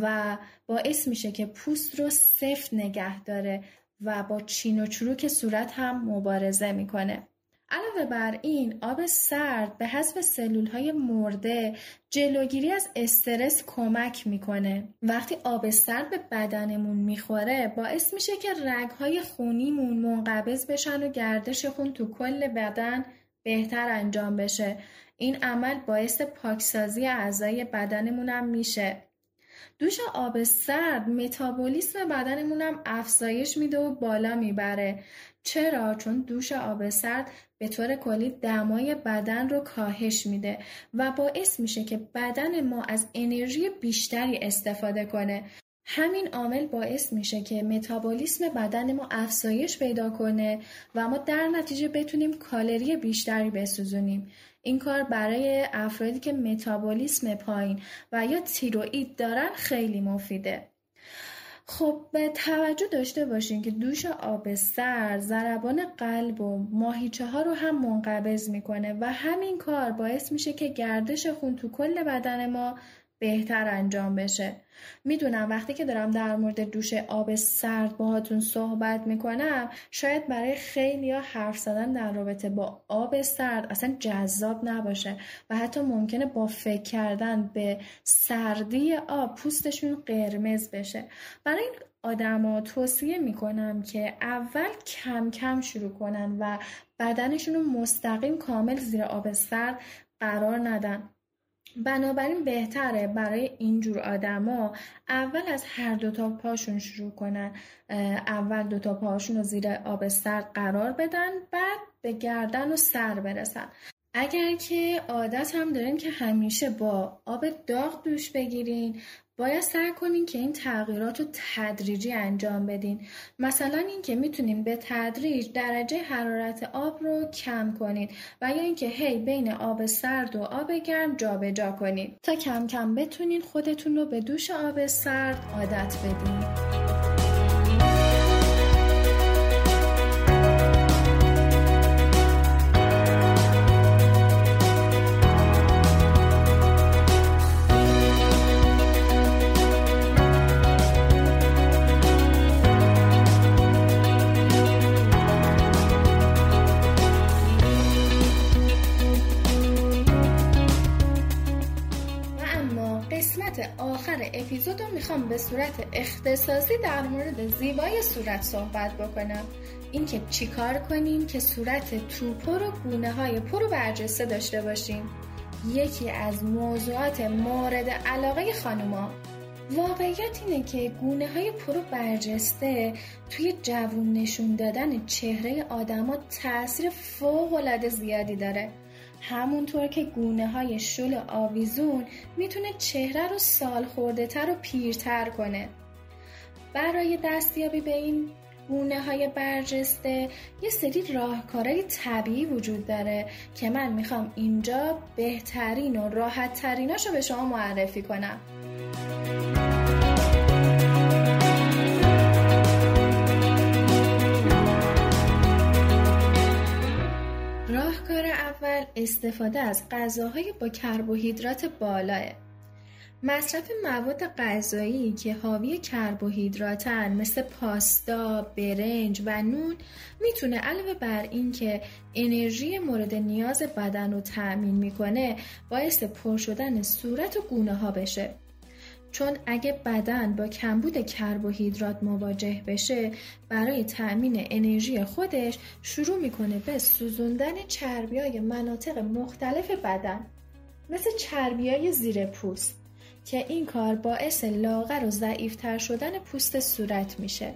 و باعث میشه که پوست رو سفت نگه داره و با چین و چروک صورت هم مبارزه می‌کنه. علاوه بر این آب سرد به حذف سلول های مرده جلوگیری از استرس کمک می‌کنه. وقتی آب سرد به بدنمون می‌خوره باعث میشه که رگ های خونیمون منقبض بشن و گردش خون تو کل بدن بهتر انجام بشه. این عمل باعث پاکسازی اعضای بدنمون هم میشه. دوش آب سرد متابولیسم بدنمون هم افزایش میده و بالا می‌بره. چرا؟ چون دوش آب سرد به طور کلی دمای بدن رو کاهش میده و باعث میشه که بدن ما از انرژی بیشتری استفاده کنه. همین عامل باعث میشه که متابولیسم بدن ما افزایش پیدا کنه و ما در نتیجه بتونیم کالری بیشتری بسوزونیم. این کار برای افرادی که متابولیسم پایین و یا تیروئید دارن خیلی مفیده. خب به توجه داشته باشین که دوش آب سرد ضربان قلب و ماهیچه ها رو هم منقبض می‌کنه و همین کار باعث میشه که گردش خون تو کل بدن ما بهتر انجام بشه. می‌دونم وقتی که دارم در مورد دوش آب سرد باهاتون صحبت می‌کنم شاید برای خیلی ها حرف زدن در رابطه با آب سرد اصلا جذاب نباشه و حتی ممکنه با فکر کردن به سردی آب پوستشون قرمز بشه. برای این آدما توصیه می‌کنم که اول کم کم شروع کنن و بدنشون رو مستقیم کامل زیر آب سرد قرار ندن. بنابراین بهتره برای اینجور آدما اول از هر دوتا پاشون شروع کنن. اول دوتا پاشون رو زیر آب سرد قرار بدن بعد به گردن و سر برسن. اگر که عادت هم دارین که همیشه با آب داغ دوش بگیرین باید سعی کنین که این تغییرات رو تدریجی انجام بدین. مثلا اینکه می‌تونیم به تدریج درجه حرارت آب رو کم کنید و یا اینکه هی بین آب سرد و آب گرم جابجا جا کنید تا کم کم بتونین خودتون رو به دوش آب سرد عادت بدین. اپیزود رو می‌خوام به صورت اختصاصی در مورد زیبای صورت صحبت بکنم. اینکه چیکار کنیم که صورت توپر و گونه های پر و برجسته داشته باشیم یکی از موضوعات مورد علاقه خانوما. واقعیت اینه که گونه های پرو برجسته توی جوون نشون دادن چهره آدما تاثیر فوق العاده زیادی داره. همونطور که گونه های شل آویزون می‌تونه چهره رو سال خورده تر و پیرتر کنه. برای دستیابی به این گونه های برجسته یه سری راهکارهای طبیعی وجود داره که من می‌خوام اینجا بهترین و راحت تریناشو به شما معرفی کنم. راهکار اول استفاده از غذاهای با کربوهیدرات بالاه مصرف مواد غذایی که حاوی کربوهیدراتن مثل پاستا، برنج و نون می‌تونه علاوه بر اینکه انرژی مورد نیاز بدن رو تأمین می‌کنه باعث پر شدن صورت و گونه ها بشه. چون اگه بدن با کمبود کربوهیدرات مواجه بشه برای تأمین انرژی خودش شروع می‌کنه به سوزوندن چربیای مناطق مختلف بدن مثل چربیای زیر پوست که این کار باعث لاغر و ضعیفتر شدن پوست صورت میشه.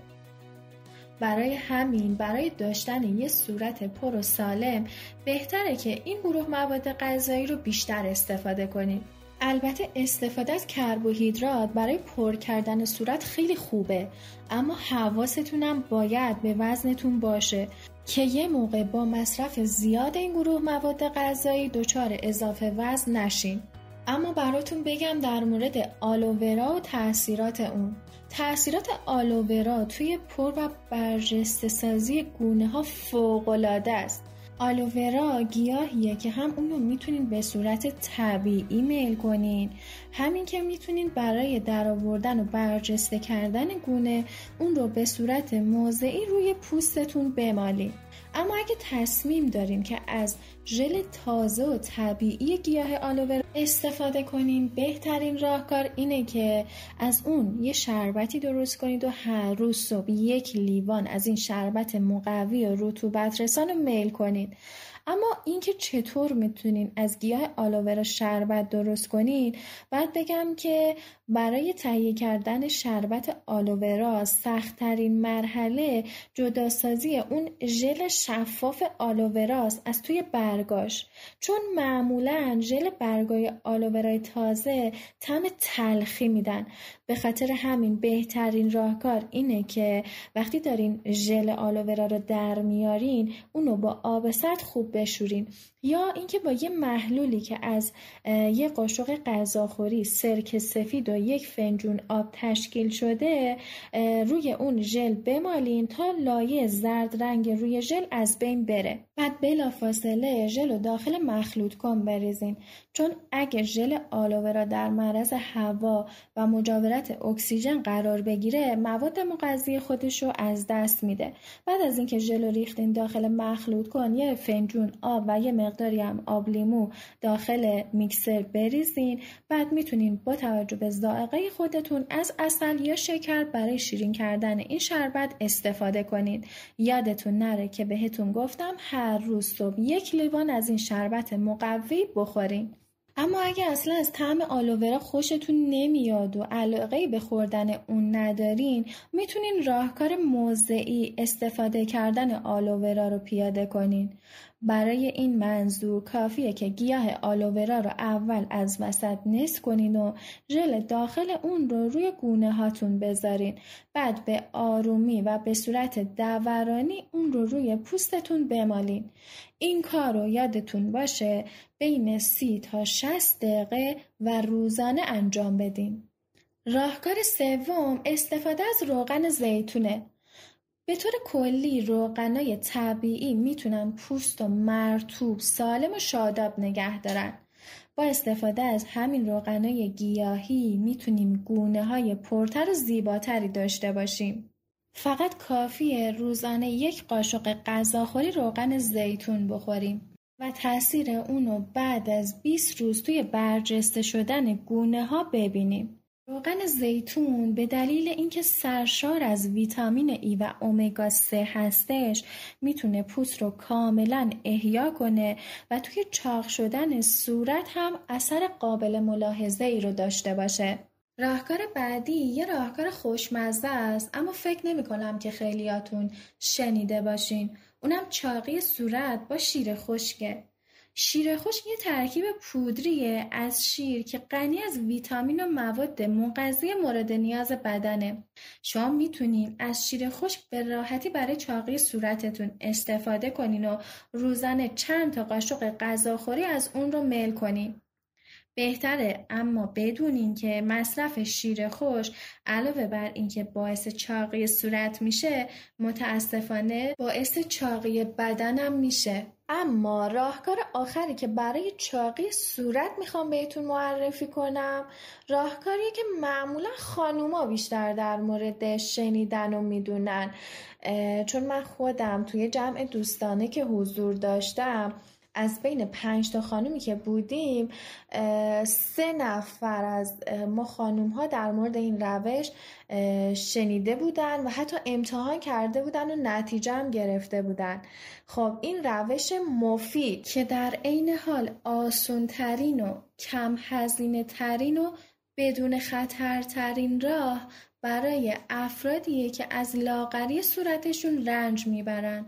برای همین برای داشتن یه صورت پر و سالم بهتره که این گروه مواد غذایی رو بیشتر استفاده کنید. البته استفاده از کربوهیدرات برای پر کردن صورت خیلی خوبه اما حواستونم باید به وزنتون باشه که یه موقع با مصرف زیاد این گروه مواد غذایی دچار اضافه وزن نشین. اما براتون بگم در مورد آلوورا و تاثیرات اون. تاثیرات آلوورا توی پر و برجسته سازی گونه ها فوق است. آلوورا گیاهیه که هم اون رو می‌تونین به صورت طبیعی میل کنین. همین که می‌تونین برای درآوردن و برجسته کردن گونه اون رو به صورت موضعی روی پوستتون بمالین. اما اگه تصمیم داریم که از ژل تازه و طبیعی گیاه آلوور استفاده کنیم بهترین راهکار اینه که از اون یه شربتی درست کنید و هر روز صبح یک لیوان از این شربت مقوی و رطوبت رسان رو میل کنید. اما اینکه چطور می‌تونین از گیاه آلوورا شربت درست کنین بعد بگم که برای تهیه کردن شربت آلوورا سختترین مرحله جداسازی اون ژل شفاف آلووراست از توی برگاش. چون معمولا ژل برگای آلوورای تازه طعم تلخی میدن. به خاطر همین بهترین راهکار اینه که وقتی دارین ژل آلوورا رو در میارین اونو با آب سرد خوب بشورین. یا اینکه با یه محلولی که از یه قاشق غذاخوری سرک سفید و یک فنجون آب تشکیل شده روی اون ژل بمالین تا لایه زرد رنگ روی ژل از بین بره. بعد بلافاصله ژل رو داخل مخلوط کن بریزین. چون اگه ژل آلوورا در معرض هوا و مجاورت اکسیژن قرار بگیره مواد مغذی خودش رو از دست میده. بعد از اینکه ژل ریختین داخل مخلوط کن یه فنجون آب و یه مقداری هم آب لیمو داخل میکسر بریزین. بعد می‌تونین با توجه به ذائقه خودتون از اصل یا شکر برای شیرین کردن این شربت استفاده کنید یادتون نره که بهتون گفتم هر روز صبح یک لیوان از این شربت مقوی بخورین. اما اگه اصلا از طعم آلوورا خوشتون نمیاد و علاقه به خوردن اون ندارین می‌تونین راهکار موضعی استفاده کردن آلوورا رو پیاده کنین. برای این منظور کافیه که گیاه آلوورا رو اول از وسط نصف کنین و ژل داخل اون رو روی گونه هاتون بذارین. بعد به آرومی و به صورت دورانی اون رو روی پوستتون بمالین. این کار رو یادتون باشه بین سی تا 60 دقیقه و روزانه انجام بدین. راهکار سوم استفاده از روغن زیتونه. به طور کلی روغنای طبیعی می‌تونن پوست و مرتوب سالم و شاداب نگه دارن. با استفاده از همین روغنای گیاهی می‌تونیم گونه های پرتر و زیباتری داشته باشیم. فقط کافیه روزانه یک قاشق غذاخوری روغن زیتون بخوریم و تاثیر اونو بعد از 20 روز توی برجسته شدن گونه ها ببینیم. روغن زیتون به دلیل اینکه سرشار از ویتامین ای و امگا 3 هستش می‌تونه پوست رو کاملا احیا کنه و توی چاق شدن صورت هم اثر قابل ملاحظه ای رو داشته باشه. راهکار بعدی یه راهکار خوشمزه است اما فکر نمی کنم که خیلیاتون شنیده باشین اونم چاقی صورت با شیر خشکه شیر خشک یه ترکیب پودریه از شیر که غنی از ویتامین و مواد مغذی مورد نیاز بدنه. شما می‌تونین از شیر خشک به راحتی برای چاقی صورتتون استفاده کنین و روزانه چند تا قاشق غذاخوری از اون رو میل کنین. بهتره اما بدونین که مصرف شیر خوش علاوه بر اینکه باعث چاقی صورت میشه متاسفانه باعث چاقی بدنم میشه. اما راهکار آخری که برای چاقی صورت می‌خوام بهتون معرفی کنم راهکاریه که معمولا خانوما بیشتر در مورد شنیدن و می‌دونن. چون من خودم توی جمع دوستانه که حضور داشتم از بین پنج تا خانومی که بودیم سه نفر از ما خانوم ها در مورد این روش شنیده بودن و حتی امتحان کرده بودن و نتیجه هم گرفته بودن. خب این روش مفید که در عین حال آسون ترین و کم هزینه ترین و بدون خطرترین راه برای افرادیه که از لاغری صورتشون رنج می‌برن.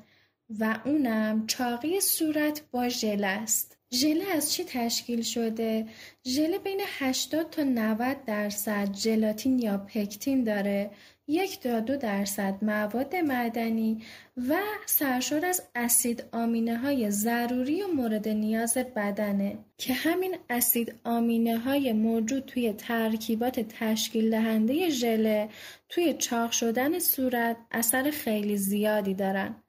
و اونم چاقی صورت با ژله است. ژله از چی تشکیل شده؟ ژله بین 80 تا 90 درصد ژلاتین یا پکتین داره یک تا دو درصد مواد معدنی و سرشار از اسید آمینه های ضروری و مورد نیاز بدنه که همین اسید آمینه های موجود توی ترکیبات تشکیل دهنده ژله توی چاق شدن صورت اثر خیلی زیادی دارن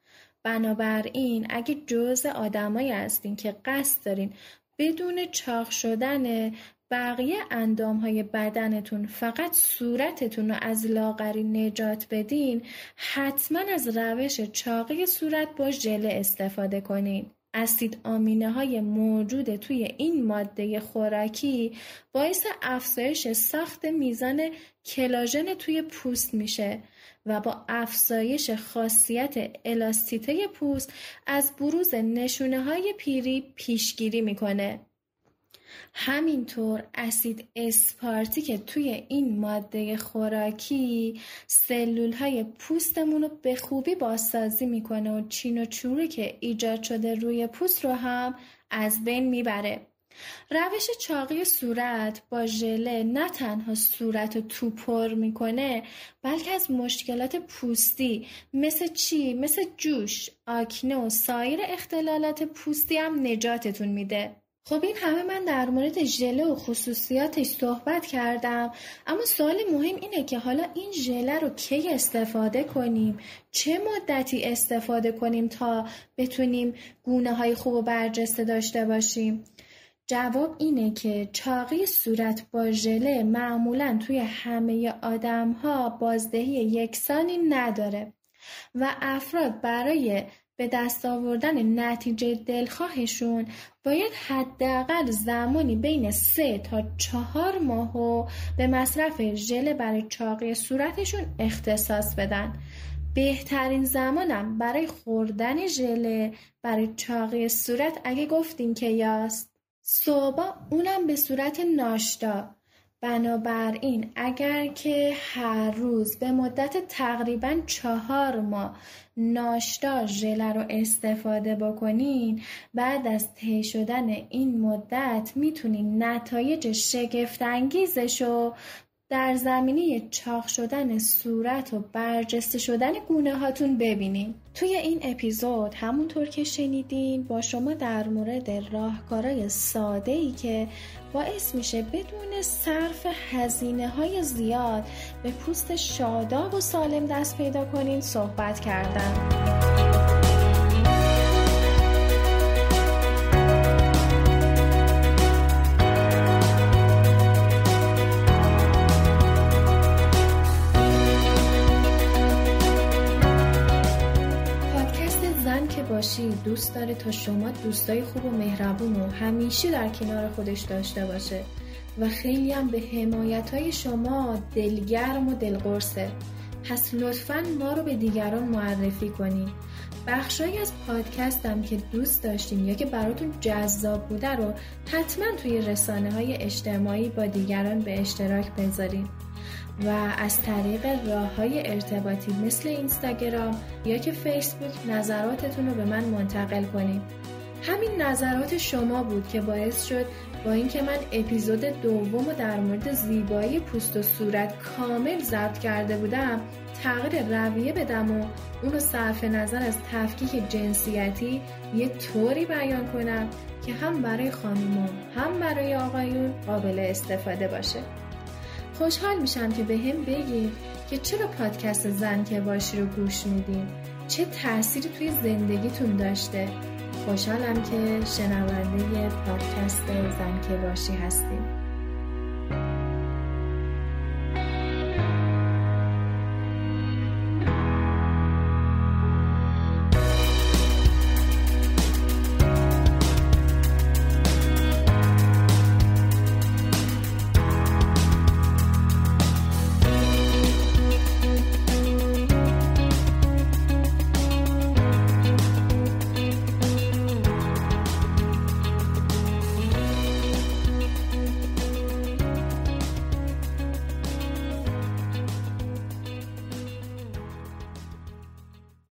بنابراین اگه جز آدمایی هستین که قصد دارین بدون چاق شدن بقیه اندام های بدنتون فقط صورتتون رو از لاغری نجات بدین حتما از روش چاقی صورت با ژله استفاده کنین. اسید آمینه های موجود توی این ماده خوراکی باعث افزایش ساخت میزان کلاژن توی پوست میشه و با افزایش خاصیت الاستیته پوست از بروز نشونه های پیری پیشگیری می‌کنه. همینطور اسید اسپارتیک توی این ماده خوراکی سلول های پوستمون رو به خوبی بازسازی می‌کنه و چین و چوری که ایجاد شده روی پوست رو هم از بین می‌بره. روش چاقی صورت با ژله نه تنها صورت رو توپر می‌کنه بلکه از مشکلات پوستی مثل چی؟ مثل جوش، آکنه و سایر اختلالات پوستی هم نجاتتون میده. خب این همه من در مورد ژله و خصوصیاتش صحبت کردم اما سوال مهم اینه که حالا این ژله رو کی استفاده کنیم چه مدتی استفاده کنیم تا بتونیم گونه های خوب و برجسته داشته باشیم جواب اینه که چاقی صورت با ژله معمولا توی همه آدم ها بازدهی یکسانی نداره و افراد برای به دست آوردن نتیجه دلخواهشون باید حداقل زمانی بین سه تا چهار ماه به مصرف ژله برای چاقی صورتشون اختصاص بدن. بهترین زمانم برای خوردن ژله برای چاقی صورت اگه گفتیم که یاست. صبح اونم به صورت ناشتا. بنابراین اگر که هر روز به مدت تقریبا چهار ماه ناشتا ژله رو استفاده بکنین بعد از طی شدن این مدت می‌تونین نتایج شگفتانگیزش رو در زمینه چاق شدن صورت و برجسته شدن گونه هاتون ببینین. توی این اپیزود همونطور که شنیدین با شما در مورد راهکارهای ساده ای که باعث میشه بدون صرف هزینه های زیاد به پوست شاداب و سالم دست پیدا کنین صحبت کردم دوست داره تا شما دوستای خوب و مهربون و همیشه در کنار خودش داشته باشه. و خیلی هم به حمایت های شما دلگرم و دلقرصه. پس لطفا ما رو به دیگران معرفی کنید بخشایی از پادکستم که دوست داشتیم یا که براتون جذاب بوده رو حتما توی رسانه های اجتماعی با دیگران به اشتراک بذاریم و از طریق راه های ارتباطی مثل اینستاگرام یا که فیسبوک نظراتتون رو به من منتقل کنید. همین نظرات شما بود که باعث شد با اینکه من اپیزود دوم در مورد زیبایی پوست و صورت کامل ضبط کرده بودم تغییر رویه بدم و اونو صرف نظر از تفکیک جنسیتی یه طوری بیان کنم که هم برای خانوما هم برای آقایون قابل استفاده باشه. خوشحال میشم که به هم بگید که چرا پادکست زن که باشی رو گوش میدین؟ چه تأثیری توی زندگیتون داشته؟ خوشحالم که شنونده پادکست زن که باشی هستیم.